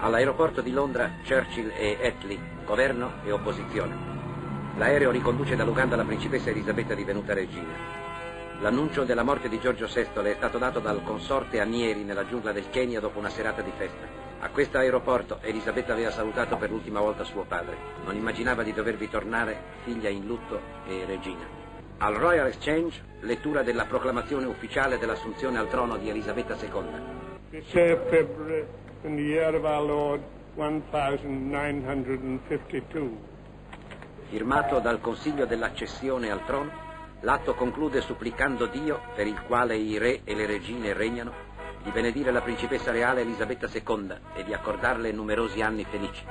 All'aeroporto di Londra, Churchill e Attlee, governo e opposizione. L'aereo riconduce dall'Uganda la principessa Elisabetta divenuta regina. L'annuncio della morte di Giorgio VI le è stato dato dal consorte Anieri nella giungla del Kenya dopo una serata di festa. A questo aeroporto Elisabetta aveva salutato per l'ultima volta suo padre. Non immaginava di dovervi tornare figlia in lutto e regina. Al Royal Exchange, lettura della proclamazione ufficiale dell'assunzione al trono di Elisabetta II. The 3rd of February in the year of our Lord 1952. Firmato dal Consiglio dell'accessione al trono, l'atto conclude supplicando Dio, per il quale i re e le regine regnano, di benedire la principessa reale Elisabetta II e di accordarle numerosi anni felici.